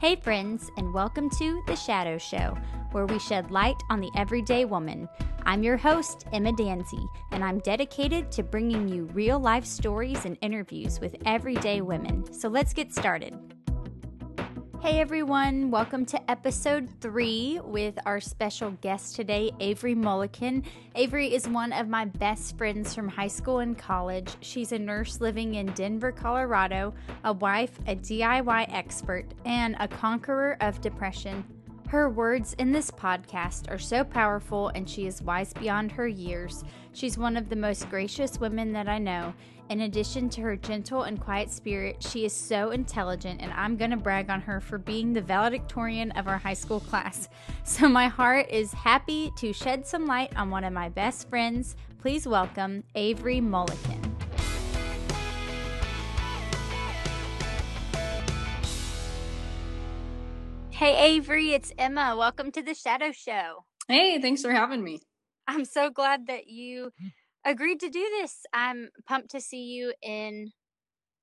Hey, friends, and welcome to The Shadow Show, where we shed light on the everyday woman. I'm your host, Emma Danzi, and I'm dedicated to bringing you real life stories and interviews with everyday women. So let's get started. Hey everyone, welcome to episode three with our special guest today, Avery Mullican. Avery is one of my best friends from high school and college. She's a nurse living in Denver, Colorado, a wife, a DIY expert, and a conqueror of depression. Her words in this podcast are so powerful, and she is wise beyond her years. She's one of the most gracious women that I know, in addition to her gentle and quiet spirit, she is so intelligent, and I'm going to brag on her for being the valedictorian of our high school class. So, my heart is happy to shed some light on one of my best friends. Please welcome Avery Mullican. Hey, Avery, it's Emma. Welcome to the Shadow Show. Hey, thanks for having me. I'm so glad that you agreed to do this. I'm pumped to see you in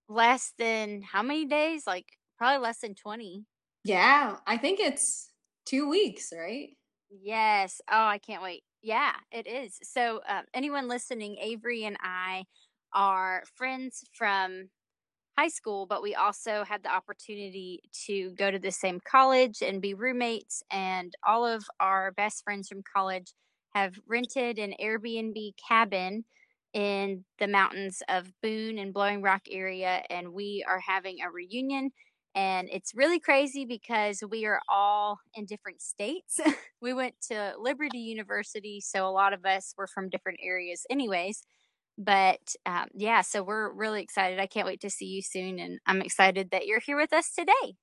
less than how many days? Like probably less than 20. Yeah, I think it's two weeks, right? Yes. Oh, I can't wait. Yeah, it is. So, uh, anyone listening, Avery and I are friends from high school, but we also had the opportunity to go to the same college and be roommates. And all of our best friends from college have rented an Airbnb cabin in the mountains of Boone and Blowing Rock area, and we are having a reunion. And it's really crazy because we are all in different states. we went to Liberty University, so a lot of us were from different areas, anyways. But um, yeah, so we're really excited. I can't wait to see you soon, and I'm excited that you're here with us today.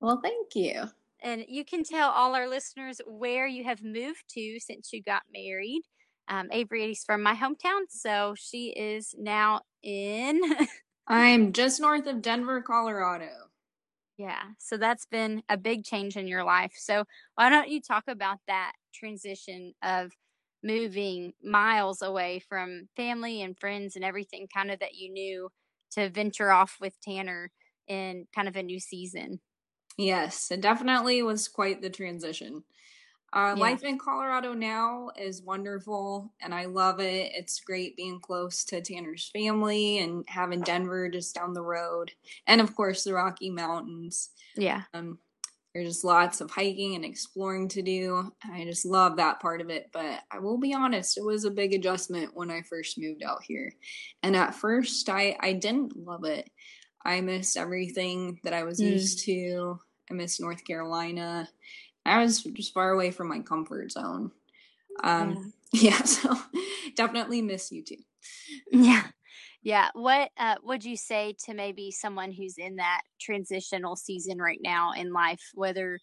Well, thank you and you can tell all our listeners where you have moved to since you got married. Um, Avery is from my hometown, so she is now in. I'm just north of Denver, Colorado. Yeah, so that's been a big change in your life. So why don't you talk about that transition of moving miles away from family and friends and everything kind of that you knew to venture off with Tanner in kind of a new season? Yes, it definitely was quite the transition. Uh, yeah. Life in Colorado now is wonderful and I love it. It's great being close to Tanner's family and having Denver just down the road. And of course, the Rocky Mountains. Yeah. Um, there's just lots of hiking and exploring to do. I just love that part of it. But I will be honest, it was a big adjustment when I first moved out here. And at first, I, I didn't love it. I missed everything that I was mm. used to. I missed North Carolina. I was just far away from my comfort zone. Um, yeah. yeah, so definitely miss you too. Yeah. Yeah. What uh would you say to maybe someone who's in that transitional season right now in life, whether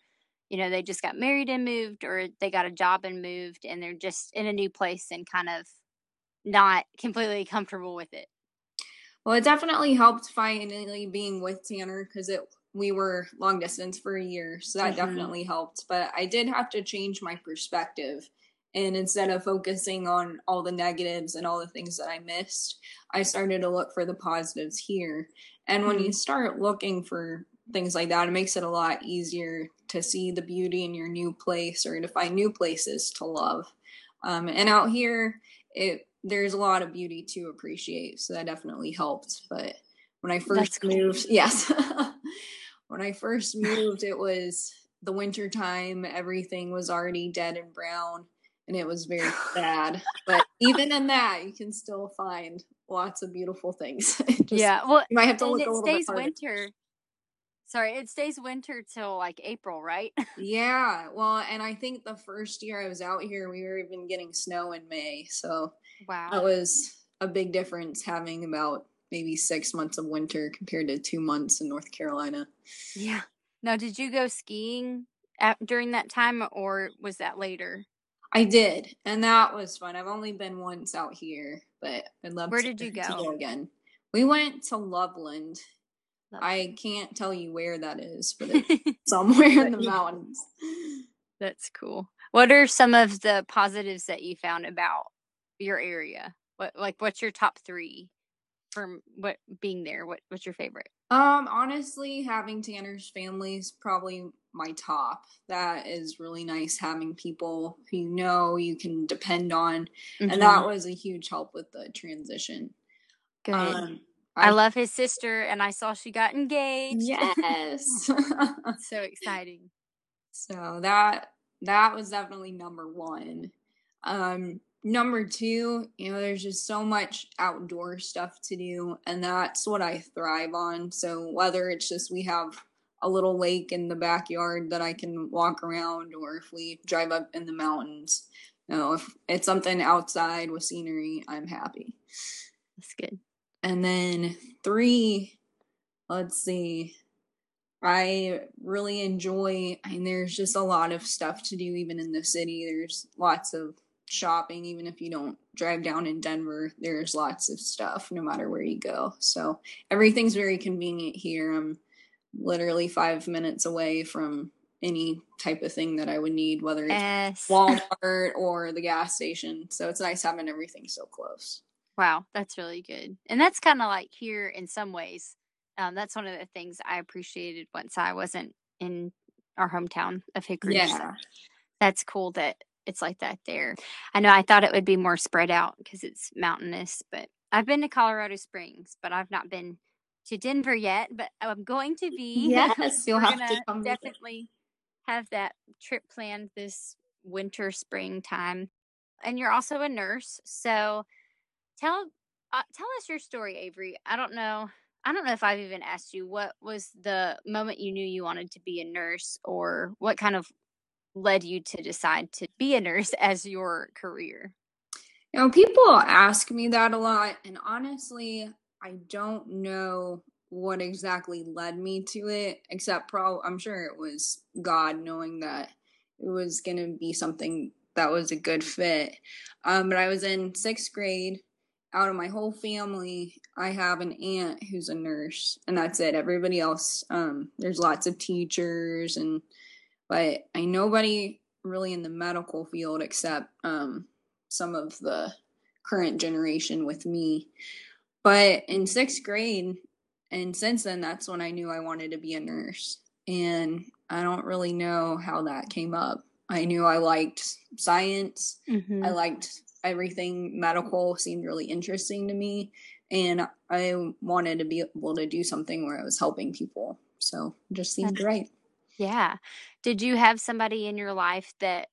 you know they just got married and moved or they got a job and moved and they're just in a new place and kind of not completely comfortable with it? Well, it definitely helped finally being with Tanner because it we were long distance for a year, so that mm-hmm. definitely helped. But I did have to change my perspective. And instead of focusing on all the negatives and all the things that I missed, I started to look for the positives here. And when mm-hmm. you start looking for things like that, it makes it a lot easier to see the beauty in your new place or to find new places to love. Um, and out here, it there's a lot of beauty to appreciate, so that definitely helped. But when I first moved, yes, when I first moved, it was the winter time. Everything was already dead and brown, and it was very sad. But even in that, you can still find lots of beautiful things. Just, yeah, well, you might have to look it a little stays bit winter. Sorry, it stays winter till like April, right? yeah. Well, and I think the first year I was out here, we were even getting snow in May. So wow, that was a big difference having about maybe six months of winter compared to two months in North Carolina. Yeah. Now, did you go skiing at, during that time or was that later? I did, and that was fun. I've only been once out here, but I'd love Where to, did you go? go again. We went to Loveland. Loveland. I can't tell you where that is, but it's somewhere in the mountains. That's cool. What are some of the positives that you found about your area? What like what's your top 3? from what being there? What what's your favorite? Um, honestly, having Tanner's family is probably my top. That is really nice having people who you know you can depend on, mm-hmm. and that was a huge help with the transition. Good. Um, I, I love his sister, and I saw she got engaged. Yes, so exciting. So that that was definitely number one. Um, number two, you know, there's just so much outdoor stuff to do, and that's what I thrive on. So whether it's just we have a little lake in the backyard that I can walk around, or if we drive up in the mountains, you know, if it's something outside with scenery, I'm happy. That's good. And then three, let's see. I really enjoy, I mean, there's just a lot of stuff to do even in the city. There's lots of shopping, even if you don't drive down in Denver, there's lots of stuff no matter where you go. So everything's very convenient here. I'm literally five minutes away from any type of thing that I would need, whether it's yes. Walmart or the gas station. So it's nice having everything so close. Wow, that's really good. And that's kind of like here in some ways. Um, that's one of the things I appreciated once I wasn't in our hometown of Hickory. Yeah. So that's cool that it's like that there. I know I thought it would be more spread out because it's mountainous, but I've been to Colorado Springs, but I've not been to Denver yet. But I'm going to be. Yes, you'll have to come. Definitely have that trip planned this winter, spring time. And you're also a nurse, so tell uh, tell us your story, Avery. I don't know. I don't know if I've even asked you what was the moment you knew you wanted to be a nurse, or what kind of led you to decide to be a nurse as your career? You know, people ask me that a lot, and honestly, I don't know what exactly led me to it, except pro I'm sure it was God knowing that it was gonna be something that was a good fit. Um, but I was in sixth grade. Out of my whole family, I have an aunt who's a nurse, and that's it. Everybody else, um, there's lots of teachers and but I nobody really in the medical field except um, some of the current generation with me. But in sixth grade, and since then, that's when I knew I wanted to be a nurse. And I don't really know how that came up. I knew I liked science. Mm-hmm. I liked everything medical seemed really interesting to me and I wanted to be able to do something where I was helping people. So just seemed right. Yeah. Did you have somebody in your life that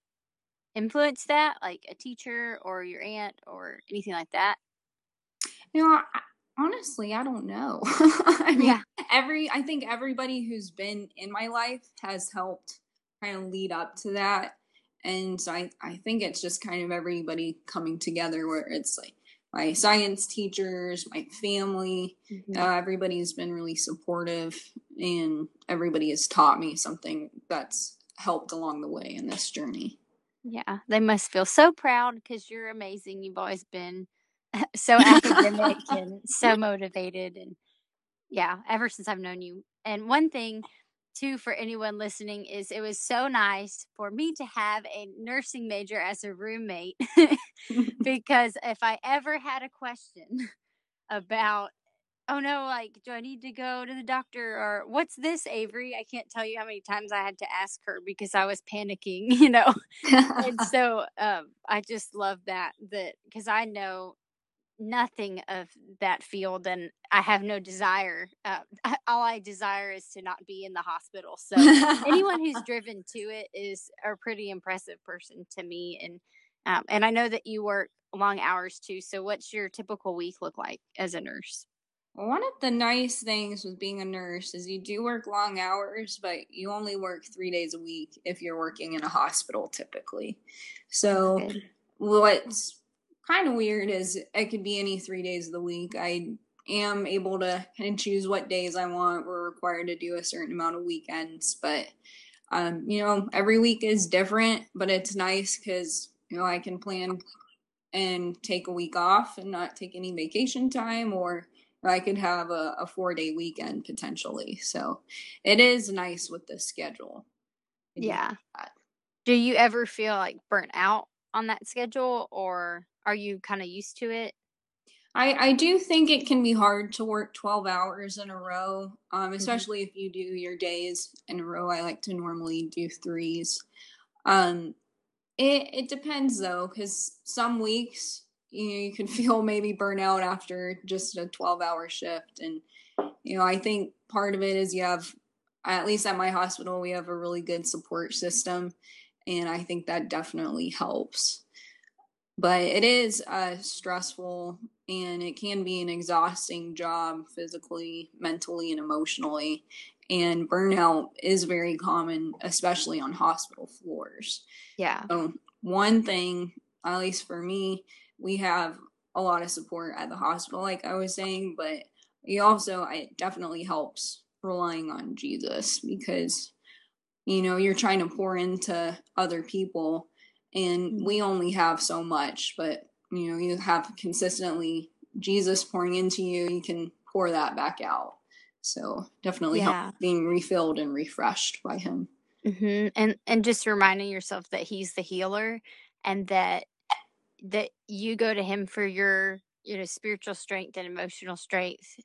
influenced that, like a teacher or your aunt or anything like that? You know, I, honestly, I don't know. I mean, yeah. every I think everybody who's been in my life has helped kind of lead up to that. And so I, I think it's just kind of everybody coming together where it's like my science teachers, my family, mm-hmm. uh, everybody's been really supportive and everybody has taught me something that's helped along the way in this journey. Yeah, they must feel so proud because you're amazing. You've always been so academic and so motivated. And yeah, ever since I've known you. And one thing too for anyone listening is it was so nice for me to have a nursing major as a roommate because if I ever had a question about oh no like do I need to go to the doctor or what's this Avery I can't tell you how many times I had to ask her because I was panicking you know and so um, I just love that that because I know nothing of that field and I have no desire. Uh, all I desire is to not be in the hospital. So anyone who's driven to it is a pretty impressive person to me. And um, and I know that you work long hours too. So what's your typical week look like as a nurse? One of the nice things with being a nurse is you do work long hours, but you only work three days a week if you're working in a hospital typically. So what's kind of weird is it could be any three days of the week. I am able to kind of choose what days I want. We're required to do a certain amount of weekends, but um, you know, every week is different, but it's nice because you know I can plan and take a week off and not take any vacation time, or, I could have a, a four day weekend potentially. So it is nice with the schedule. Yeah. Do you ever feel like burnt out on that schedule, or are you kind of used to it? I, I do think it can be hard to work 12 hours in a row, um, Mm-hmm. especially if you do your days in a row. I like to normally do threes. Um, it, it depends though, because some weeks you know you can feel maybe burnout after just a 12 hour shift. And, you know, I think part of it is you have, at least at my hospital, we have a really good support system. And I think that definitely helps but it is uh, stressful and it can be an exhausting job physically mentally and emotionally and burnout is very common especially on hospital floors Yeah. so one thing at least for me we have a lot of support at the hospital like i was saying but it also it definitely helps relying on jesus because you know you're trying to pour into other people and we only have so much but you know you have consistently jesus pouring into you you can pour that back out. So definitely Yeah. being refilled and refreshed by him. Hmm And and just reminding yourself that he's the healer, and that that you go to him for your you know spiritual strength and emotional strength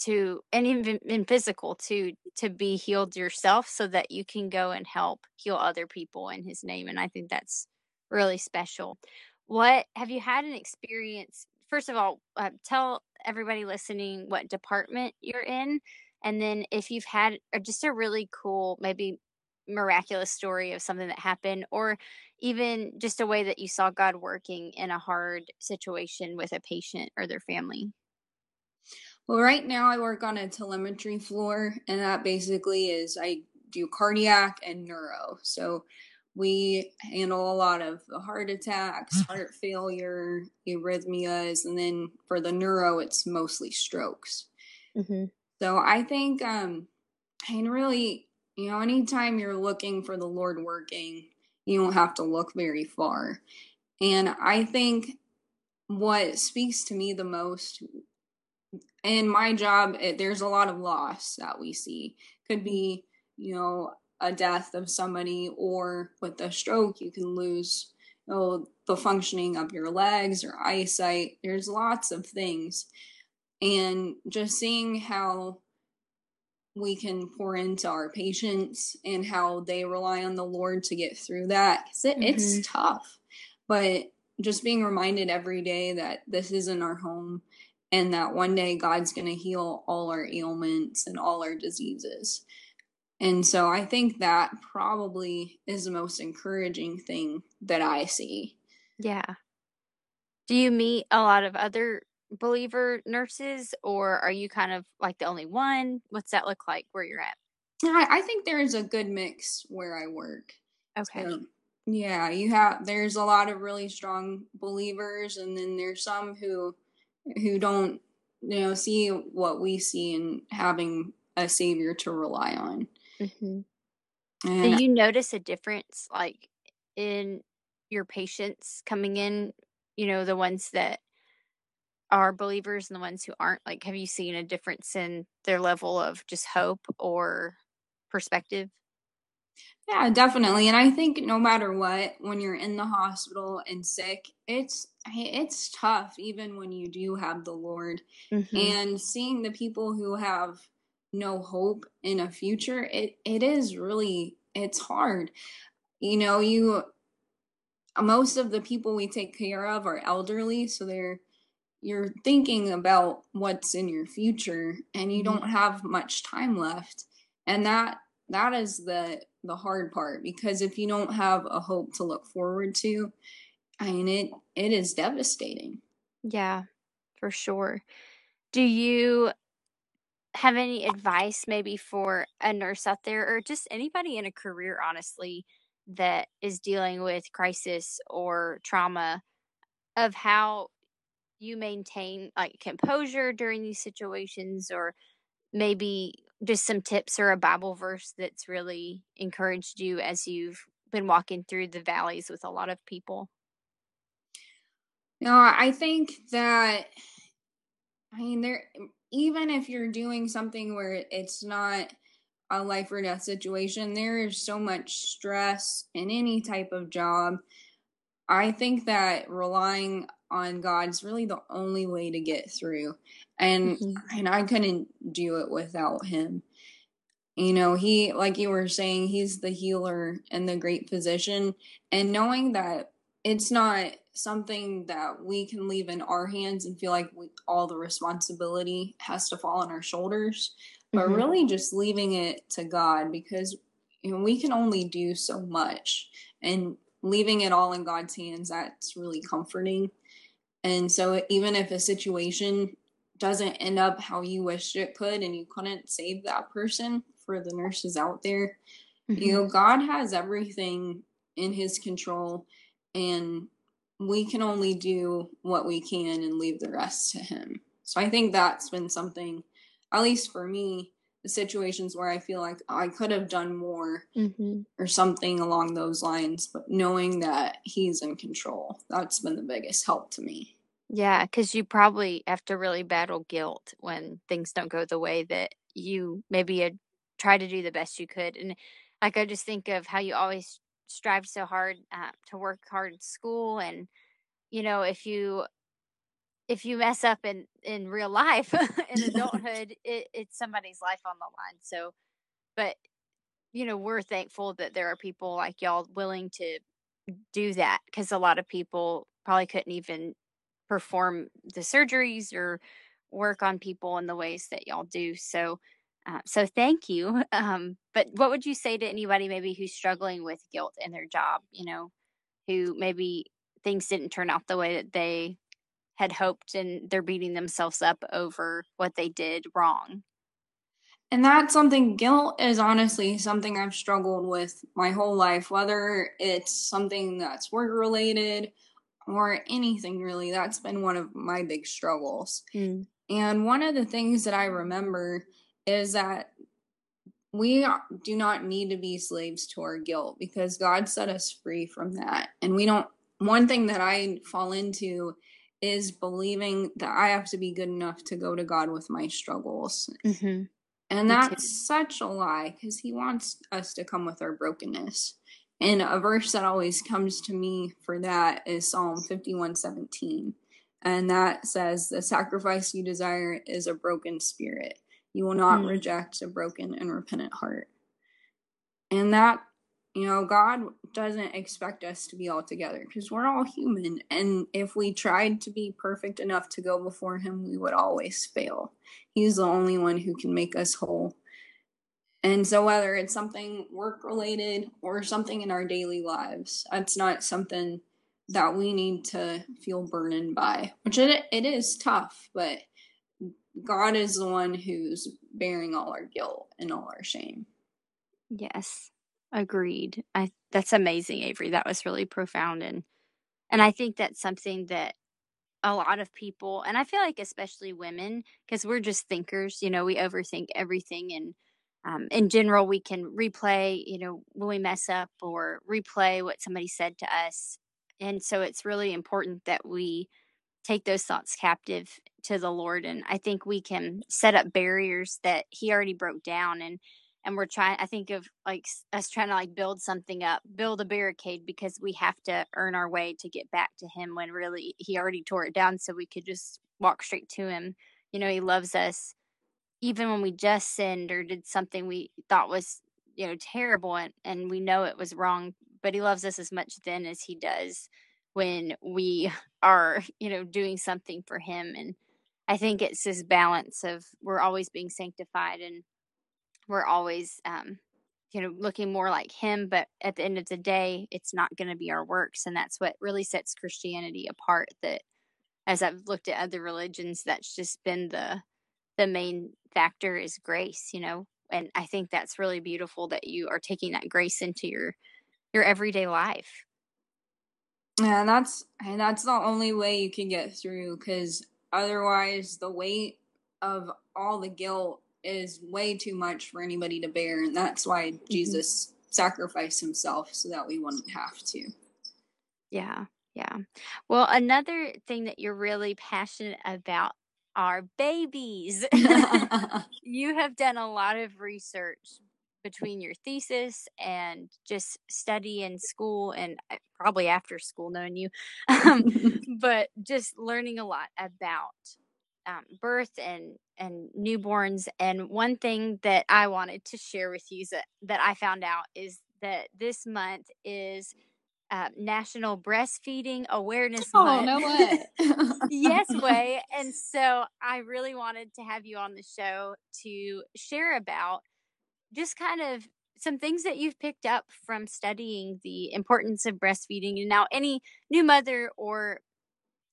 to and even in physical to to be healed yourself so that you can go and help heal other people in his name. And i think that's really special. What have you had an experience first of all uh, tell everybody listening what department you're in and then if you've had uh, just a really cool maybe miraculous story of something that happened or even just a way that you saw god working in a hard situation with a patient or their family? Well right now i work on a telemetry floor and that basically is i do cardiac and neuro. So we handle a lot of the heart attacks heart failure arrhythmias and then for the neuro it's mostly strokes mm-hmm. So I think, um, and really, you know, anytime you're looking for the Lord working, you don't have to look very far. And I think what speaks to me the most in my job, it, there's a lot of loss that we see. Could be, you know, a death of somebody, or with a stroke, you can lose you know, the functioning of your legs or eyesight. There's lots of things and just seeing how we can pour into our patients and how they rely on the Lord to get through that. 'Cause it, Mhm. It's tough, but just being reminded every day that this isn't our home and that one day God's going to heal all our ailments and all our diseases. And so I think that probably is the most encouraging thing that I see. yeah do you meet a lot of other believer nurses or are you kind of like the only one what's that look like where you're at I, I think there's a good mix where I work. okay So, yeah, you have there's a lot of really strong believers and then there's some who who don't you know see what we see in having a savior to rely on. Hmm And do you notice a difference like in your patients coming in you know the ones that are believers and the ones who aren't like have you seen a difference in their level of just hope or perspective yeah, definitely. And I think no matter what, when you're in the hospital and sick, it's it's tough even when you do have the Lord. Mhm. and seeing the people who have no hope in a future it it is really it's hard. You know you most of the people we take care of are elderly so they're you're thinking about what's in your future and you don't mm-hmm. have much time left. And that that is the the hard part because if you don't have a hope to look forward to i mean it it is devastating. Yeah, for sure. Do you have any advice maybe for a nurse out there or just anybody in a career, honestly, that is dealing with crisis or trauma of how you maintain like composure during these situations or maybe just some tips or a Bible verse that's really encouraged you as you've been walking through the valleys with a lot of people? No, I think that I mean there even if you're doing something where it's not a life or death situation, there is so much stress in any type of job. I think that relying on God's really the only way to get through. And mm-hmm. and I couldn't do it without him. You know, he like you were saying, he's the healer and the great physician and knowing that it's not something that we can leave in our hands and feel like we, all the responsibility has to fall on our shoulders, but mm-hmm. really just leaving it to God because you know we can only do so much and leaving it all in God's hands that's really comforting. And so even if a situation doesn't end up how you wished it could and you couldn't save that person for the nurses out there, mm-hmm. you know, God has everything in his control and we can only do what we can and leave the rest to him. So I think that's been something, at least for me, the situations where I feel like I could have done more mm-hmm. or something along those lines, but knowing that he's in control, that's been the biggest help to me. Yeah, because you probably have to really battle guilt when things don't go the way that you maybe had tried to do the best you could. And like I just think of how you always strive so hard uh, to work hard in school and you know if you if you mess up in in real life in adulthood it, it's somebody's life on the line so but you know we're thankful that there are people like y'all willing to do that because a lot of people probably couldn't even perform the surgeries or work on people in the ways that y'all do so uh, so thank you. Um, but what would you say to anybody maybe who's struggling with guilt in their job? You know, who maybe things didn't turn out the way that they had hoped, and they're beating themselves up over what they did wrong. And that's something, guilt is honestly something I've struggled with my whole life, whether it's something that's work related or anything really. That's been one of my big struggles. Mm. And one of the things that I remember is that we do not need to be slaves to our guilt because God set us free from that. And we don't, one thing that I fall into is believing that I have to be good enough to go to God with my struggles. Mm-hmm. And that's such a lie because He wants us to come with our brokenness. And a verse that always comes to me for that is Psalm 51 17. And that says, The sacrifice you desire is a broken spirit you will not mm-hmm. reject a broken and repentant heart. And that, you know, God doesn't expect us to be all together because we're all human. And if we tried to be perfect enough to go before Him, we would always fail. He's the only one who can make us whole. And so, whether it's something work related or something in our daily lives, that's not something that we need to feel burdened by, which it, it is tough, but God is the one who's bearing all our guilt and all our shame. Yes. Agreed. I that's amazing, Avery. That was really profound and and I think that's something that a lot of people and I feel like especially women because we're just thinkers, you know, we overthink everything and um, in general we can replay, you know, when we mess up or replay what somebody said to us. And so it's really important that we take those thoughts captive to the Lord. And I think we can set up barriers that He already broke down. And and we're trying. I think of like us trying to like build something up, build a barricade because we have to earn our way to get back to Him when really He already tore it down, so we could just walk straight to Him. You know, He loves us even when we just sinned or did something we thought was you know terrible and, and we know it was wrong but he loves us as much then as he does when we are you know doing something for him and i think it's this balance of we're always being sanctified and we're always um you know looking more like him but at the end of the day it's not going to be our works and that's what really sets christianity apart that as i've looked at other religions that's just been the the main factor is grace you know? And i think that's really beautiful that you are taking that grace into your your everyday life and that's and that's the only way you can get through because otherwise the weight of all the guilt is way too much for anybody to bear, and that's why mm-hmm. Jesus sacrificed himself so that we wouldn't have to. Yeah, yeah. Well, another thing that you're really passionate about are babies. you have done a lot of research between your thesis and just study in school and uh, probably after school knowing you um, but just learning a lot about um, birth and and newborns and one thing that i wanted to share with you that, that i found out is that this month is uh, National Breastfeeding Awareness oh, Month. no way. yes, way. And so I really wanted to have you on the show to share about just kind of some things that you've picked up from studying the importance of breastfeeding. And now, any new mother or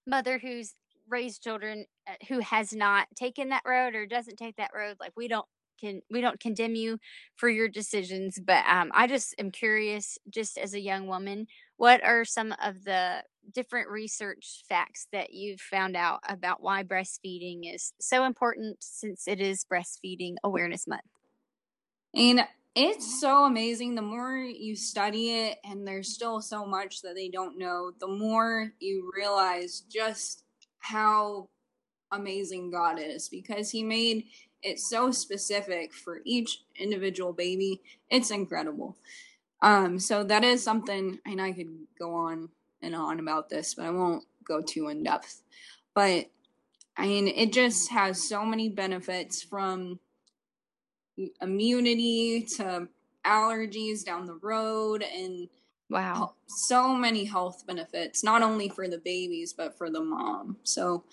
mother who's raised children uh, who has not taken that road or doesn't take that road, like we don't can we don't condemn you for your decisions but um, i just am curious just as a young woman what are some of the different research facts that you've found out about why breastfeeding is so important since it is breastfeeding awareness month and it's so amazing. The more you study it, and there's still so much that they don't know, the more you realize just how amazing God is because He made it so specific for each individual baby. It's incredible. Um, so that is something, and I could go on and on about this, but I won't go too in depth. But I mean, it just has so many benefits from immunity to allergies down the road and wow. so many health benefits not only for the babies but for the mom. So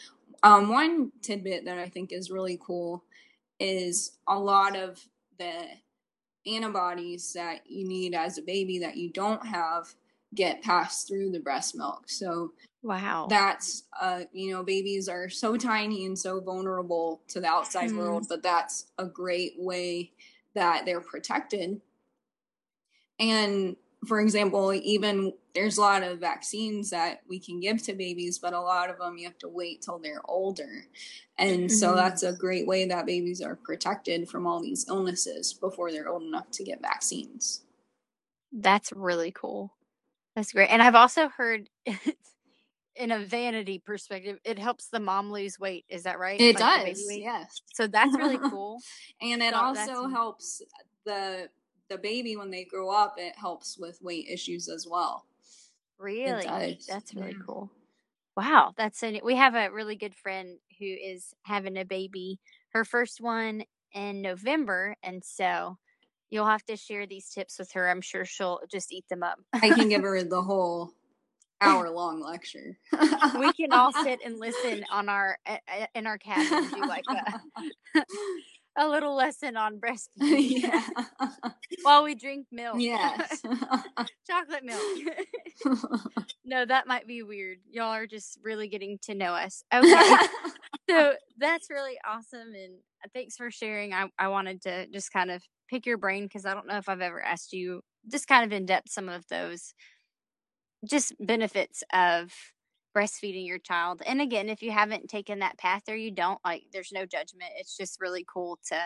um, one tidbit that i think is really cool is a lot of the antibodies that you need as a baby that you don't have get passed through the breast milk so Wow. That's uh you know babies are so tiny and so vulnerable to the outside mm. world, but that's a great way that they're protected. And for example, even there's a lot of vaccines that we can give to babies, but a lot of them you have to wait till they're older. And mm-hmm. so that's a great way that babies are protected from all these illnesses before they're old enough to get vaccines. That's really cool. That's great. And I've also heard in a vanity perspective, it helps the mom lose weight. Is that right? It like does. Yes. So that's really cool. and it so also helps the the baby when they grow up. It helps with weight issues as well. Really, that's really yeah. cool. Wow, that's so neat. We have a really good friend who is having a baby, her first one in November, and so you'll have to share these tips with her. I'm sure she'll just eat them up. I can give her the whole hour long lecture. we can all sit and listen on our eh, eh, in our cabin do like a, a little lesson on breastfeeding yeah. while we drink milk. Yes, chocolate milk. no, that might be weird. Y'all are just really getting to know us. Okay, so that's really awesome, and uh, thanks for sharing. I I wanted to just kind of pick your brain because I don't know if I've ever asked you just kind of in depth some of those just benefits of breastfeeding your child. And again, if you haven't taken that path or you don't, like there's no judgment. It's just really cool to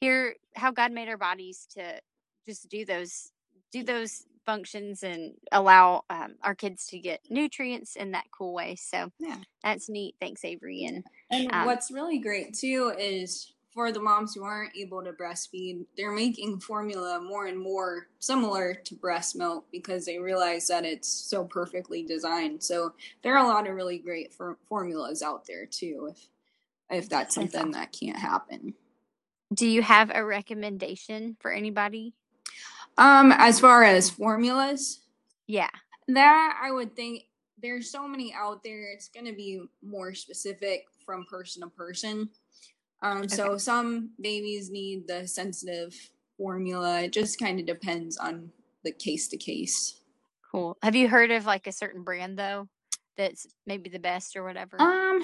hear how God made our bodies to just do those do those functions and allow um, our kids to get nutrients in that cool way. So yeah. that's neat. Thanks, Avery. And and um, what's really great too is for the moms who aren't able to breastfeed, they're making formula more and more similar to breast milk because they realize that it's so perfectly designed. So there are a lot of really great for- formulas out there too, if if that's something that can't happen. Do you have a recommendation for anybody? Um, as far as formulas, yeah, that I would think there's so many out there. It's going to be more specific from person to person. Um, okay. So some babies need the sensitive formula. It just kind of depends on the case to case. Cool. Have you heard of like a certain brand though that's maybe the best or whatever? Um,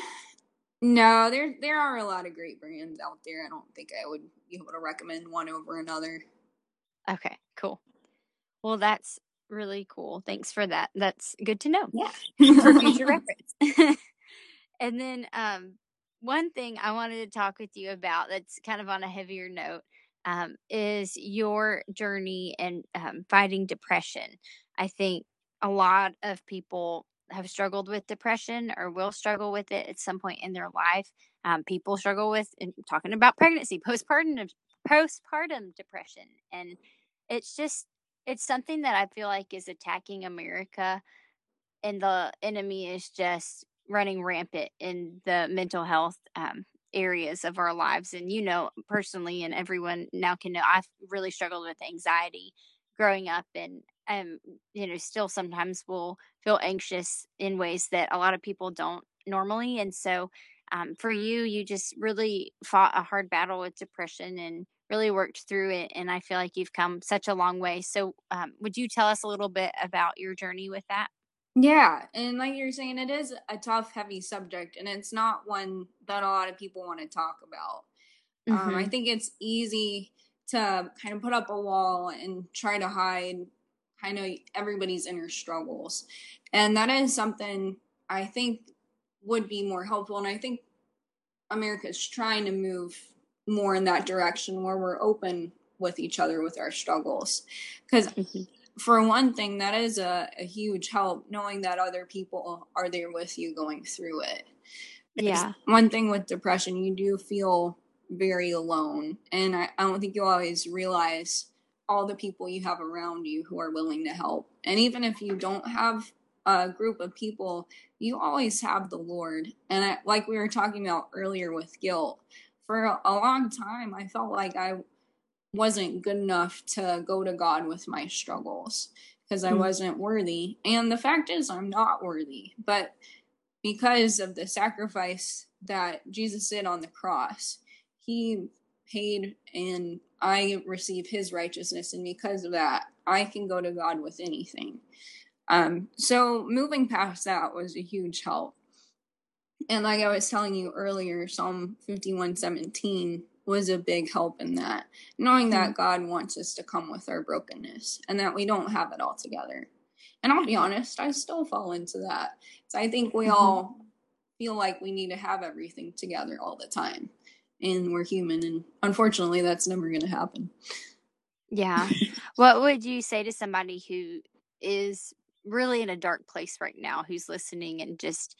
no, there there are a lot of great brands out there. I don't think I would be able to recommend one over another. Okay, cool. Well, that's really cool. Thanks for that. That's good to know. Yeah, for future reference. and then um one thing I wanted to talk with you about that's kind of on a heavier note um, is your journey in um, fighting depression. I think a lot of people have struggled with depression or will struggle with it at some point in their life. Um, people struggle with talking about pregnancy, postpartum postpartum depression. And it's just, it's something that I feel like is attacking America, and the enemy is just running rampant in the mental health um, areas of our lives. And you know, personally, and everyone now can know, I've really struggled with anxiety growing up, and um, you know, still sometimes will feel anxious in ways that a lot of people don't normally. And so, um, for you, you just really fought a hard battle with depression and really worked through it. And I feel like you've come such a long way. So, um, would you tell us a little bit about your journey with that? Yeah, and like you're saying, it is a tough, heavy subject, and it's not one that a lot of people want to talk about. Mm-hmm. Um, I mm-hmm. think it's easy to kind of put up a wall and try to hide kind of everybody's inner struggles. And that is something I think would be more helpful. And I think America's trying to move more in that direction where we're open with each other with our struggles. Because, mm-hmm. For one thing, that is a, a, huge help knowing that other people are there with you going through it. Yeah. One thing with depression, you do feel very alone. And I, I don't think you always realize all the people you have around you who are willing to help. And even if you don't have a group of people, you always have the Lord. And I, like we were talking about earlier with guilt, for a long time, I felt like I wasn't good enough to go to God with my struggles because I mm wasn't worthy. And the fact is, I'm not worthy. But because of the sacrifice that Jesus did on the cross, he paid and I receive his righteousness. And because of that, I can go to God with anything. Um, so moving past that was a huge help. And like I was telling you earlier, Psalm 51 17 was a big help in that, knowing that mm-hmm. God wants us to come with our brokenness and that we don't have it all together. And I'll be honest, I still fall into that. So I think we mm-hmm. all feel like we need to have everything together all the time and we're human and unfortunately that's never going to happen yeah what would you say to somebody who is really in a dark place right now who's listening and just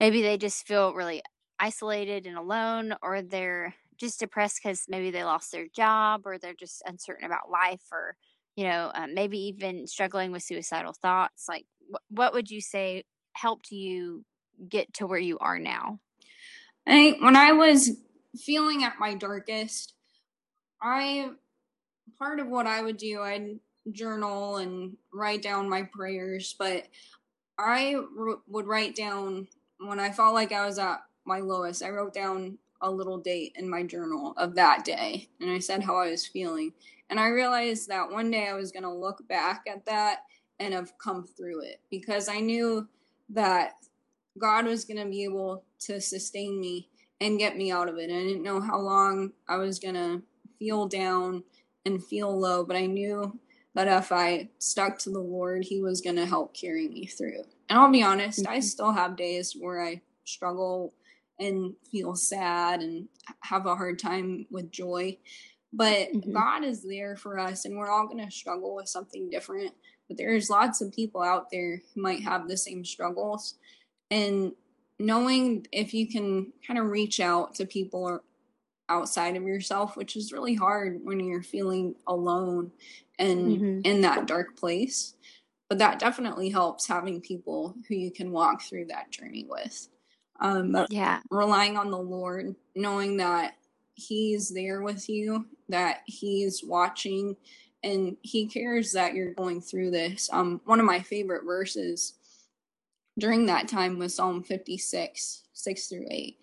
maybe they just feel really isolated and alone or they're just depressed because maybe they lost their job or they're just uncertain about life or you know um, maybe even struggling with suicidal thoughts like wh- what would you say helped you get to where you are now i think when i was feeling at my darkest, I part of what I would do, I'd journal and write down my prayers, but I r- would write down when I felt like I was at my lowest. I wrote down a little date in my journal of that day and I said how I was feeling. And I realized that one day I was going to look back at that and have come through it because I knew that God was going to be able to sustain me and get me out of it. I didn't know how long I was going to feel down and feel low, but I knew that if I stuck to the Lord, He was going to help carry me through. And I'll be honest, mm-hmm. I still have days where I struggle and feel sad and have a hard time with joy. But mm-hmm. God is there for us, and we're all going to struggle with something different. But there's lots of people out there who might have the same struggles. And knowing if you can kind of reach out to people outside of yourself, which is really hard when you're feeling alone and mm-hmm. in that dark place. But that definitely helps having people who you can walk through that journey with. Um, yeah. Relying on the Lord, knowing that He's there with you, that He's watching, and He cares that you're going through this. Um, one of my favorite verses during that time was Psalm 56, 6 through 8.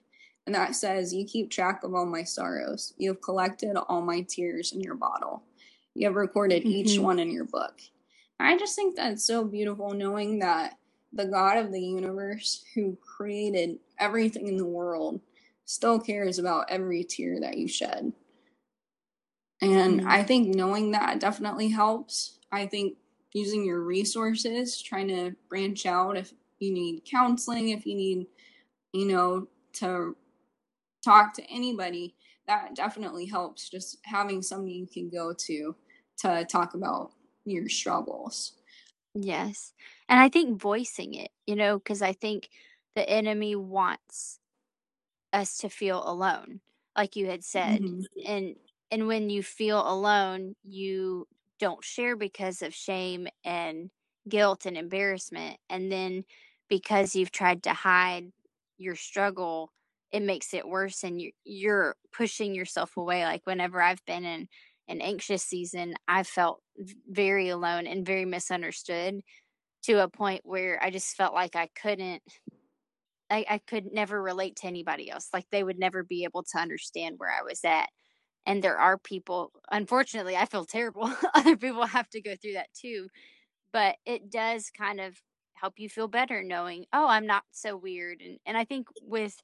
And that says, You keep track of all my sorrows. You have collected all my tears in your bottle. You have recorded mm-hmm. each one in your book. I just think that's so beautiful knowing that the God of the universe, who created everything in the world, still cares about every tear that you shed. And mm-hmm. I think knowing that definitely helps. I think using your resources, trying to branch out if you need counseling, if you need, you know, to talk to anybody, that definitely helps. Just having somebody you can go to to talk about your struggles. Yes. And I think voicing it, you know, because I think the enemy wants us to feel alone, like you had said. Mm-hmm. And and when you feel alone, you don't share because of shame and guilt and embarrassment. And then because you've tried to hide your struggle, it makes it worse and you, you're pushing yourself away. Like whenever I've been in an anxious season, I felt very alone and very misunderstood to a point where I just felt like I couldn't I, I could never relate to anybody else. Like they would never be able to understand where I was at. And there are people, unfortunately, I feel terrible. Other people have to go through that too. But it does kind of help you feel better knowing, oh, I'm not so weird. And and I think with,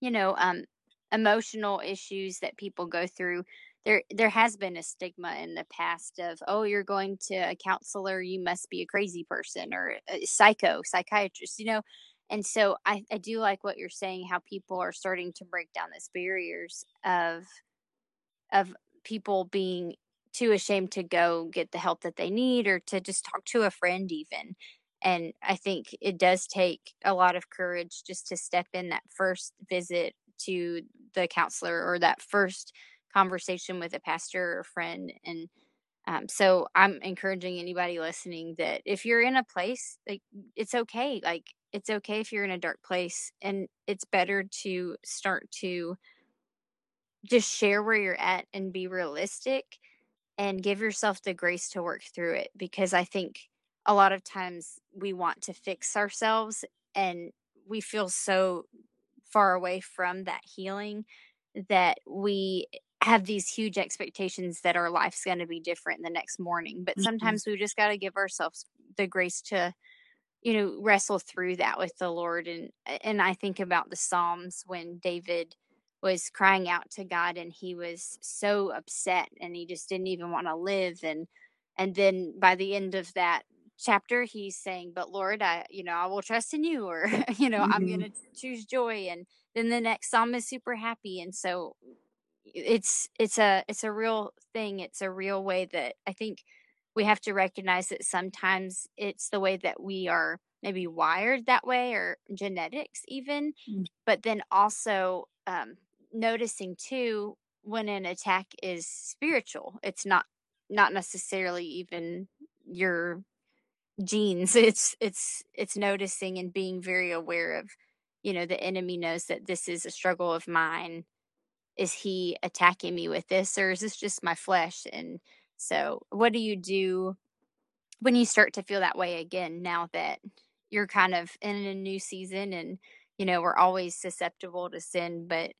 you know, um emotional issues that people go through, there there has been a stigma in the past of oh you're going to a counselor you must be a crazy person or a psycho psychiatrist you know? And so I, I do like what you're saying how people are starting to break down those barriers of of people being too ashamed to go get the help that they need or to just talk to a friend even. And i think it does take a lot of courage just to step in that first visit to the counselor or that first conversation with a pastor or friend and um, so i'm encouraging anybody listening that if you're in a place like it's okay like it's okay if you're in a dark place and it's better to start to just share where you're at and be realistic and give yourself the grace to work through it because i think a lot of times we want to fix ourselves and we feel so far away from that healing that we have these huge expectations that our life's going to be different the next morning but mm-hmm. sometimes mm-hmm. we just got to give ourselves the grace to you know wrestle through that with the lord and and i think about the psalms when david was crying out to god and he was so upset and he just didn't even want to live and and then by the end of that chapter he's saying but lord i you know i will trust in you or you know mm-hmm. i'm going to choose joy and then the next psalm is super happy and so it's it's a it's a real thing it's a real way that i think we have to recognize that sometimes it's the way that we are maybe wired that way or genetics even mm. but then also um, noticing too when an attack is spiritual it's not not necessarily even your genes it's it's it's noticing and being very aware of you know the enemy knows that this is a struggle of mine is he attacking me with this or is this just my flesh? And so what do you do when you start to feel that way again now that you're kind of in a new season and you know we're always susceptible to sin but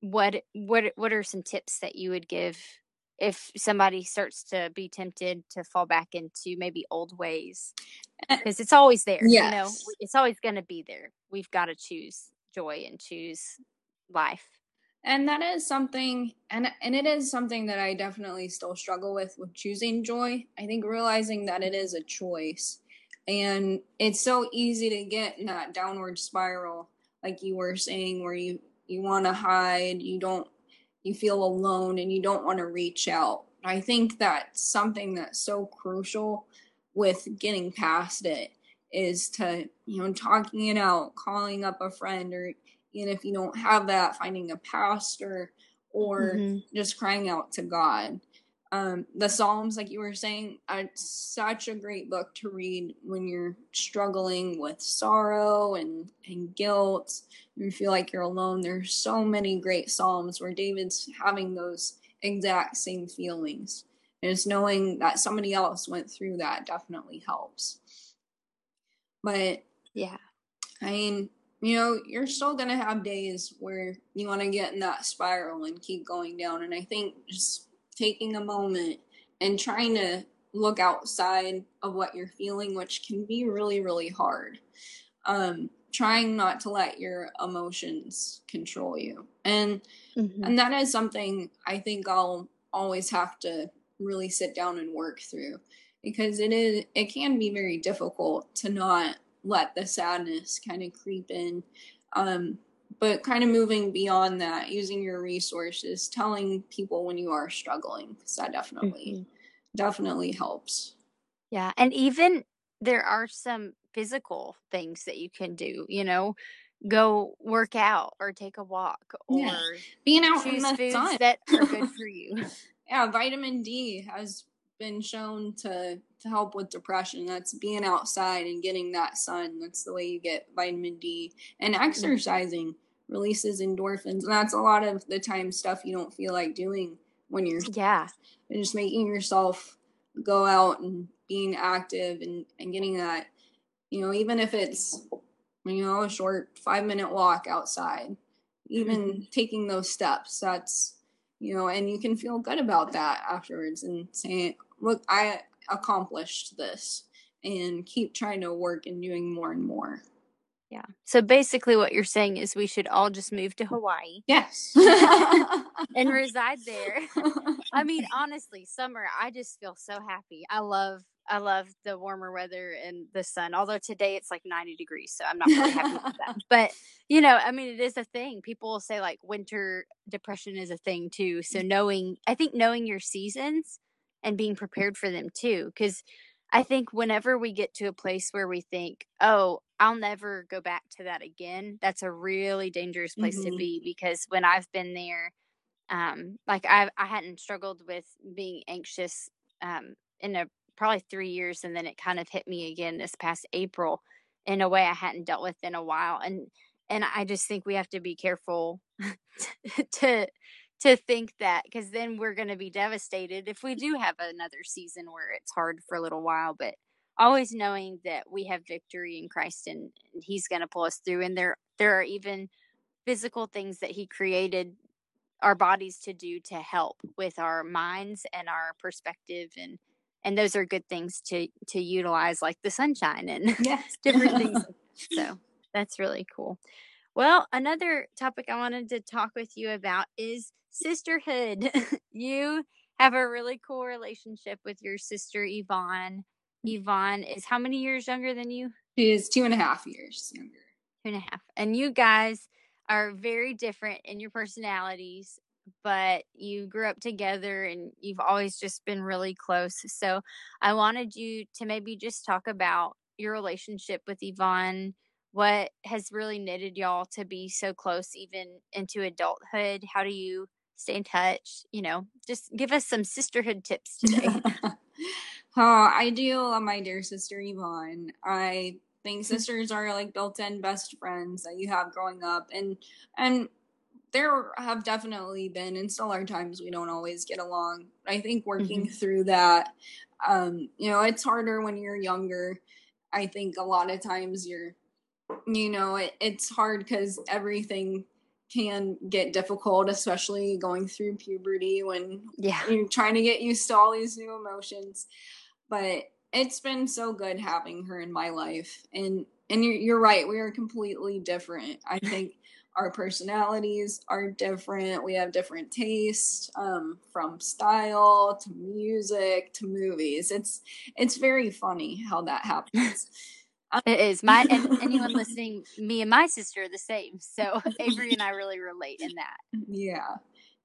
what what what are some tips that you would give if somebody starts to be tempted to fall back into maybe old ways? Because eh, it's always there yes. you know it's always going to be there. We've got to choose joy and choose life and that is something and and it is something that i definitely still struggle with with choosing joy. I think realizing that it is a choice and it's so easy to get in that downward spiral like you were saying where you you want to hide you don't you feel alone and you don't want to reach out. I think that's something that's so crucial with getting past it is to you know talking it out calling up a friend or even if you don't have that, finding a pastor or mm-hmm. just crying out to God. Um, the Psalms, like you were saying, are such a great book to read when you're struggling with sorrow and, and guilt. You feel like you're alone. There's so many great Psalms where David's having those exact same feelings. And just knowing that somebody else went through that definitely helps. But yeah, I mean, you know, you're still going to have days where you want to get in that spiral and keep going down. And I think just taking a moment and trying to look outside of what you're feeling, which can be really, really hard. Um, trying not to let your emotions control you. And mm-hmm. and that is something I think I'll always have to really sit down and work through because it is it can be very difficult to not let the sadness kind of creep in. Um, but kind of moving beyond that, using your resources, telling people when you are struggling, because that definitely, mm-hmm. definitely helps. Yeah. And even there are some physical things that you can do, you know, go work out or take a walk or yeah. being out choose in the foods sun. that are good for you. yeah, vitamin D has been shown to to help with depression. That's being outside and getting that sun. That's the way you get vitamin D. And exercising releases endorphins. And that's a lot of the time stuff you don't feel like doing when you're yeah. And just making yourself go out and being active and, and getting that, you know, even if it's you know, a short five minute walk outside, even mm-hmm. taking those steps, that's you know, and you can feel good about that afterwards and saying, look, I accomplished this and keep trying to work and doing more and more. Yeah. So basically, what you're saying is we should all just move to Hawaii. Yes. and reside there. I mean, honestly, summer, I just feel so happy. I love. I love the warmer weather and the sun. Although today it's like 90 degrees, so I'm not really happy with that. But you know, I mean, it is a thing. People will say like winter depression is a thing too. So knowing, I think knowing your seasons and being prepared for them too, because I think whenever we get to a place where we think, oh, I'll never go back to that again, that's a really dangerous place mm-hmm. to be because when I've been there, um, like I I hadn't struggled with being anxious um, in a probably three years, and then it kind of hit me again this past April in a way I hadn't dealt with in a while, and and I just think we have to be careful to to think that because then we're going to be devastated if we do have another season where it's hard for a little while but always knowing that we have victory in Christ and, he's going to pull us through and there there are even physical things that he created our bodies to do to help with our minds and our perspective and and those are good things to to utilize like the sunshine and yes. different things so that's really cool well another topic i wanted to talk with you about is sisterhood. you have a really cool relationship with your sister Yvonne. Mm. Yvonne is how many years younger than you? She is two and a half years younger. Two and a half. And you guys are very different in your personalities, but you grew up together and you've always just been really close. So I wanted you to maybe just talk about your relationship with Yvonne what has really knitted y'all to be so close even into adulthood how do you stay in touch. You know, just give us some sisterhood tips today. oh, I do my dear sister Yvonne. I think sisters are like built-in best friends that you have growing up, and and there have definitely been and still are times we don't always get along. I think working mm-hmm. through that, um, you know, it's harder when you're younger. I think a lot of times you're, you know, it, it's hard because everything can get difficult, especially going through puberty when yeah. you're trying to get used to all these new emotions. But it's been so good having her in my life. And and you're, you're right, we are completely different. I think our personalities are different. We have different tastes, um, from style to music to movies. It's it's very funny how that happens. It is my and anyone listening, me and my sister are the same. So Avery and I really relate in that. Yeah,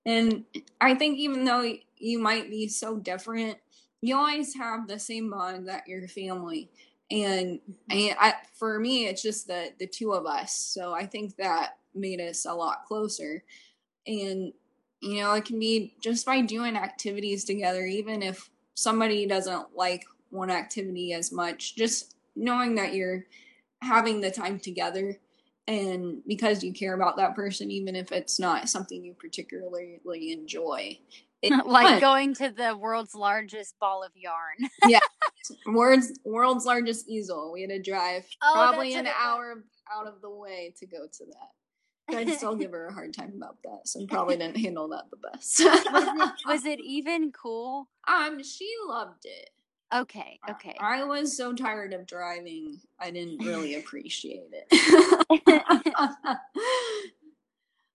and I think even though you might be so different, you always have the same bond that your family. And, and I, for me, it's just the the two of us. So I think that made us a lot closer. And you know, it can be just by doing activities together, even if somebody doesn't like one activity as much. Just knowing that you're having the time together and because you care about that person even if it's not something you particularly enjoy like fun. going to the world's largest ball of yarn yeah world's world's largest easel we had to drive oh, probably an hour out of the way to go to that I'd still give her a hard time about that, so probably didn't handle that the best. was, it, was it even cool? Um, she loved it. Okay, uh, okay. I was so tired of driving, I didn't really appreciate it.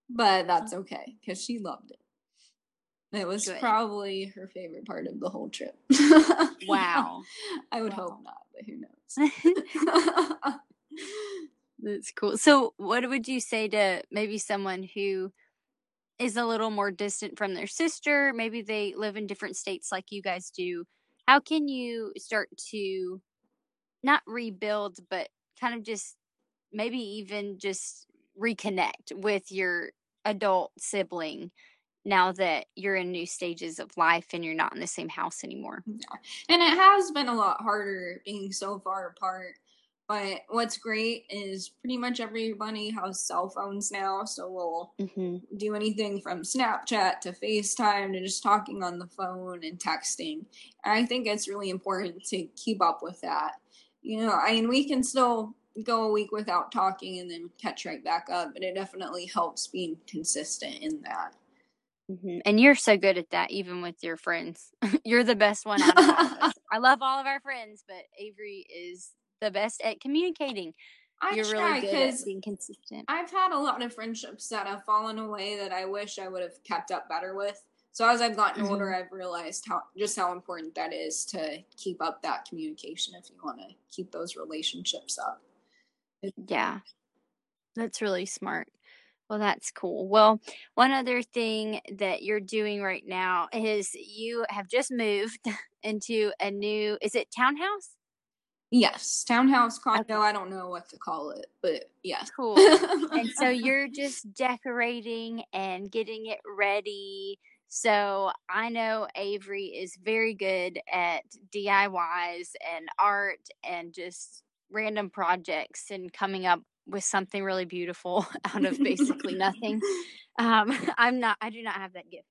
but that's okay because she loved it. It was Good. probably her favorite part of the whole trip. wow. I would wow. hope not, but who knows? That's cool. So, what would you say to maybe someone who is a little more distant from their sister? Maybe they live in different states like you guys do how can you start to not rebuild but kind of just maybe even just reconnect with your adult sibling now that you're in new stages of life and you're not in the same house anymore. Yeah. And it has been a lot harder being so far apart. But what's great is pretty much everybody has cell phones now, so we'll mm-hmm. do anything from Snapchat to FaceTime to just talking on the phone and texting. And I think it's really important to keep up with that. You know, I mean, we can still go a week without talking and then catch right back up, but it definitely helps being consistent in that. Mm-hmm. And you're so good at that, even with your friends. you're the best one out of all of us. I love all of our friends, but Avery is the best at communicating. I You're try, really good at being consistent. I've had a lot of friendships that have fallen away that I wish I would have kept up better with. So as I've gotten mm-hmm. older, I've realized how just how important that is to keep up that communication if you want to keep those relationships up. Yeah. That's really smart. Well, that's cool. Well, one other thing that you're doing right now is you have just moved into a new, is it townhouse? Yes, townhouse condo. Okay. I don't know what to call it, but yeah. Cool. and so you're just decorating and getting it ready. So I know Avery is very good at DIYs and art and just random projects and coming up with something really beautiful out of basically nothing. Um, I'm not, I do not have that gift.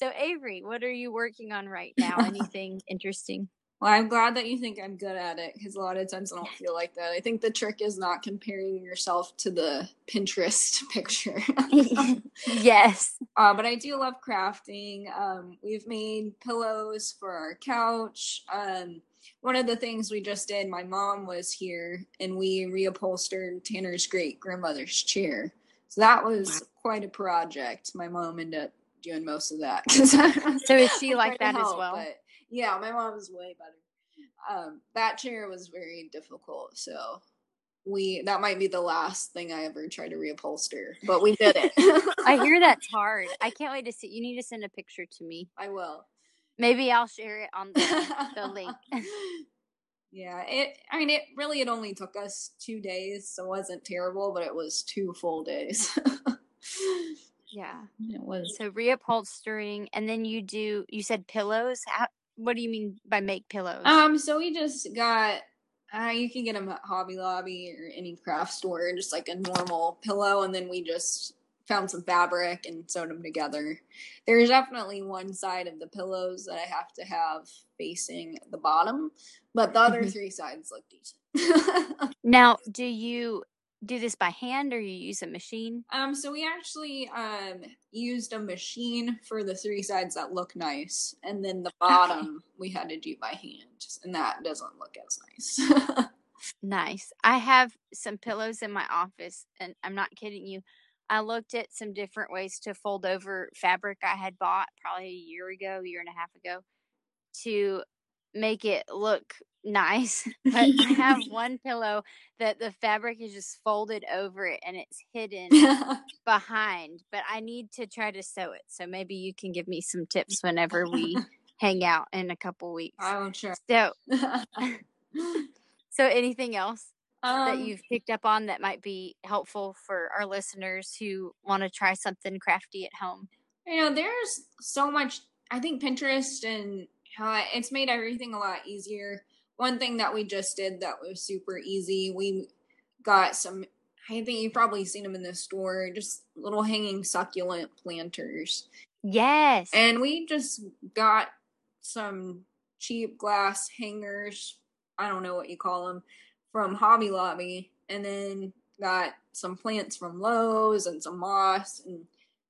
So, Avery, what are you working on right now? Anything interesting? Well, I'm glad that you think I'm good at it because a lot of times I don't feel like that. I think the trick is not comparing yourself to the Pinterest picture. yes. Uh, but I do love crafting. Um, we've made pillows for our couch. Um, one of the things we just did, my mom was here and we reupholstered Tanner's great grandmother's chair. So that was quite a project. My mom ended up doing most of that. so is she like that help, as well? But yeah, my mom is way better. Um, that chair was very difficult, so we that might be the last thing I ever try to reupholster, but we did it. I hear that's hard. I can't wait to see. You need to send a picture to me. I will. Maybe I'll share it on the, the link. Yeah, it. I mean, it really. It only took us two days, so it wasn't terrible, but it was two full days. yeah, it was. So reupholstering, and then you do. You said pillows. How, what do you mean by make pillows? Um, so we just got uh, you can get them at Hobby Lobby or any craft store, just like a normal pillow, and then we just found some fabric and sewed them together. There's definitely one side of the pillows that I have to have facing the bottom, but the other mm-hmm. three sides look decent. now, do you do this by hand or you use a machine? Um, so we actually um used a machine for the three sides that look nice, and then the bottom okay. we had to do by hand, and that doesn't look as nice. nice. I have some pillows in my office, and I'm not kidding you. I looked at some different ways to fold over fabric I had bought probably a year ago, year and a half ago, to make it look nice. But I have one pillow that the fabric is just folded over it and it's hidden behind. But I need to try to sew it. So maybe you can give me some tips whenever we hang out in a couple weeks. I'm sure. So, so anything else? Um, that you've picked up on that might be helpful for our listeners who want to try something crafty at home? You know, there's so much. I think Pinterest and how it's made everything a lot easier. One thing that we just did that was super easy, we got some. I think you've probably seen them in the store, just little hanging succulent planters. Yes. And we just got some cheap glass hangers. I don't know what you call them from Hobby Lobby, and then got some plants from Lowe's and some moss, and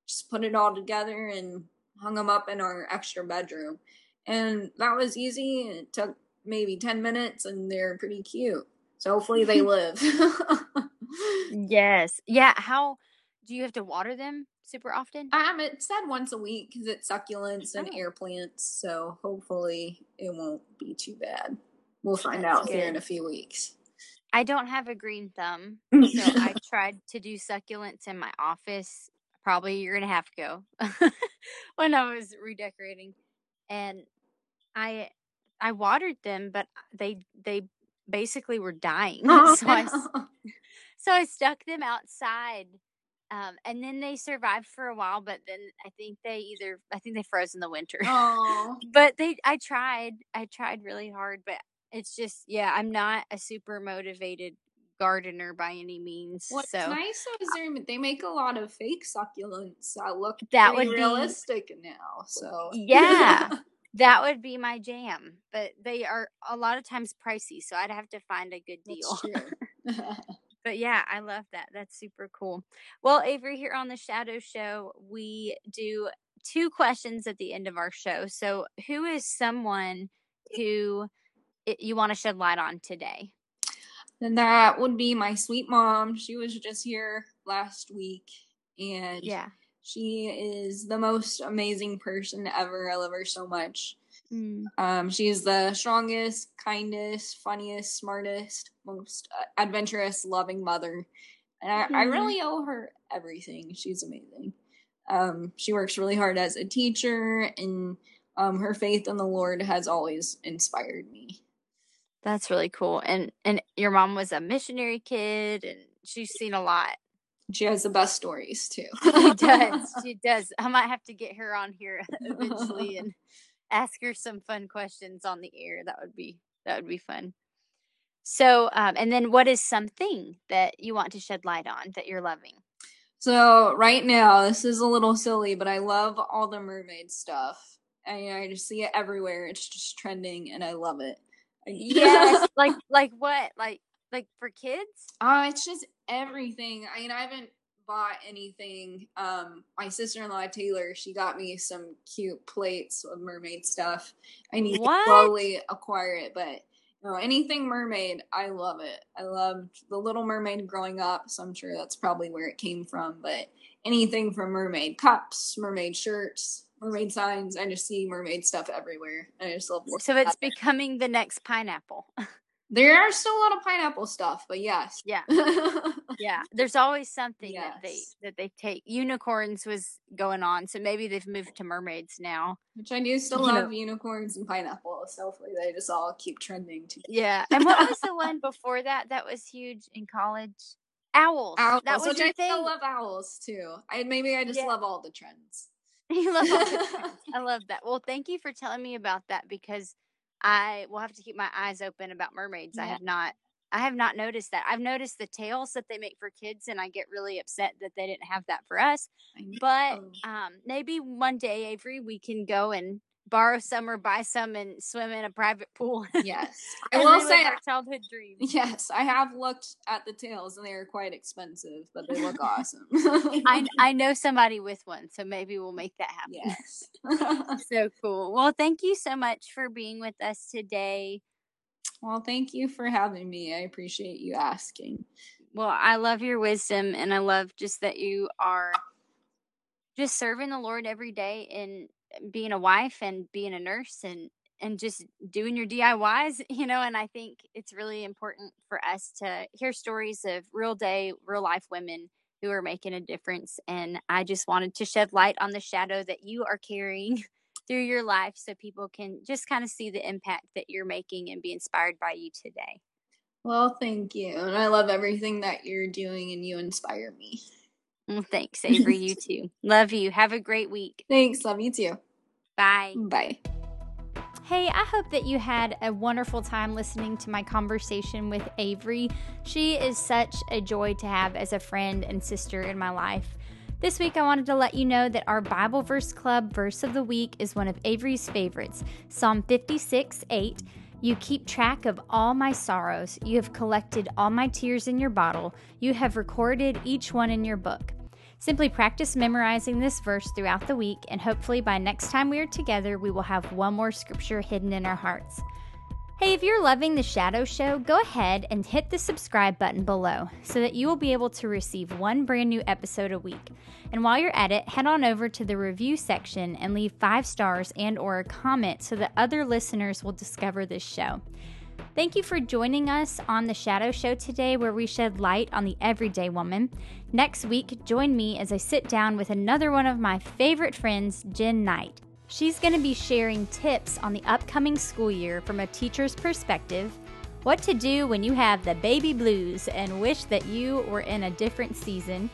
just put it all together and hung them up in our extra bedroom. And that was easy. It took maybe 10 minutes, and they're pretty cute. So hopefully they live. yes. Yeah. How do you have to water them super often? Um, it said once a week because it's succulents and oh. air plants. So hopefully it won't be too bad. We'll find That's out good. here in a few weeks. I don't have a green thumb, so I tried to do succulents in my office probably a year and a half ago when I was redecorating, and I I watered them, but they they basically were dying. Oh, so I so I stuck them outside Um, and then they survived for a while, but then I think they either I think they froze in the winter. Oh, but they I tried. I tried really hard, but it's just yeah, I'm not a super motivated gardener by any means. What's so nice is they they make a lot of fake succulents that look That would be- realistic now. So Yeah. That would be my jam. But they are a lot of times pricey, so I'd have to find a good deal. That's true. But yeah, I love that. That's super cool. Well, Avery, here on the Shadow Show, we do two questions at the end of our show. So, who is someone who you want to shed light on today? and that would be my sweet mom. She was just here last week, and Yeah. She is the most amazing person ever. I love her so much. Mm. Um, she is the strongest, kindest, funniest, smartest, most uh, adventurous, loving mother. And I, I Mhm. really owe her everything. She's amazing. Um, she works really hard as a teacher, and um, her faith in the Lord has always inspired me. That's really cool. And and your mom was a missionary kid, and she's seen a lot. She has the best stories too. She does. She does. I might have to get her on here eventually and ask her some fun questions on the air. That would be that would be fun. So, um, and then what is something that you want to shed light on that you're loving? So right now, this is a little silly, but I love all the mermaid stuff. I I just see it everywhere. It's just trending, and I love it. Yes, like like what? Like like for kids? Uh, it's just everything. I mean, I haven't bought anything. Um, my sister in law Taylor, she got me some cute plates of mermaid stuff. I need What? to slowly acquire it, but you know, anything mermaid, I love it. I loved the Little Mermaid growing up, so I'm sure that's probably where it came from. But anything from mermaid cups, mermaid shirts, mermaid signs, I just see mermaid stuff everywhere. I just love. So it's becoming the next pineapple. there are still a lot of pineapple stuff, but yes, Yeah. Yeah, there's always something that they that they take. Unicorns was going on, so maybe they've moved to mermaids now. Which I do still You know- love unicorns and pineapples. So hopefully they just all keep trending too. Yeah. And what was the one before that that was huge in college? Owls. Owls, that was which your I thing. still love owls too. I maybe I just Yeah. love all the trends. you love all the trends. I love that. Well, thank you for telling me about that because I will have to keep my eyes open about mermaids. I have not I have not noticed that. I've noticed the tails that they make for kids and I get really upset that they didn't have that for us. But um maybe one day, Avery, we can go and borrow some or buy some and swim in a private pool. yes, I will say our childhood dreams. yes. I have looked at the tails and they are quite expensive, but they look awesome. I I know somebody with one, so maybe we'll make that happen. yes. So cool. Well, thank you so much for being with us today. well, thank you for having me. I appreciate you asking. Well, I love your wisdom and I love just that you are just serving the Lord every day and being a wife and being a nurse and and just doing your DIYs, you know, and I think it's really important for us to hear stories of real day, real life women who are making a difference and I just wanted to shed light on the shadow that you are carrying through your life so people can just kind of see the impact that you're making and be inspired by you today. Well, thank you, and I love everything that you're doing, and you inspire me. Well, thanks, Avery. you too. Love you. Have a great week. Thanks. Love you too. Bye. Bye. Hey, I hope that you had a wonderful time listening to my conversation with Avery. She is such a joy to have as a friend and sister in my life. This week, I wanted to let you know that our Bible Verse Club verse of the week is one of Avery's favorites Psalm 56 8. You keep track of all my sorrows. You have collected all my tears in your bottle. You have recorded each one in your book. Simply practice memorizing this verse throughout the week, and hopefully by next time we are together, we will have one more scripture hidden in our hearts. Hey, if you're loving the Shadow Show, go ahead and hit the subscribe button below so that you will be able to receive one brand new episode a week. And while you're at it, head on over to the review section and leave 5 stars and or a comment so that other listeners will discover this show. Thank you for joining us on the Shadow Show today, where we shed light on the everyday woman. Next week, join me as I sit down with another one of my favorite friends, Jen Knight. She's going to be sharing tips on the upcoming school year from a teacher's perspective, what to do when you have the baby blues and wish that you were in a different season,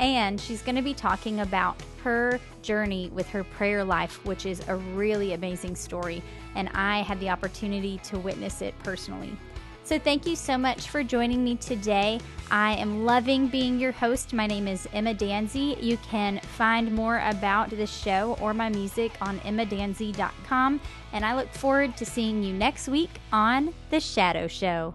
And she's going to be talking about her journey with her prayer life, which is a really amazing story. And I had the opportunity to witness it personally. So, thank you so much for joining me today. I am loving being your host. My name is Emma Danzi. You can find more about the show or my music on emmadanzy.com. And I look forward to seeing you next week on The Shadow Show.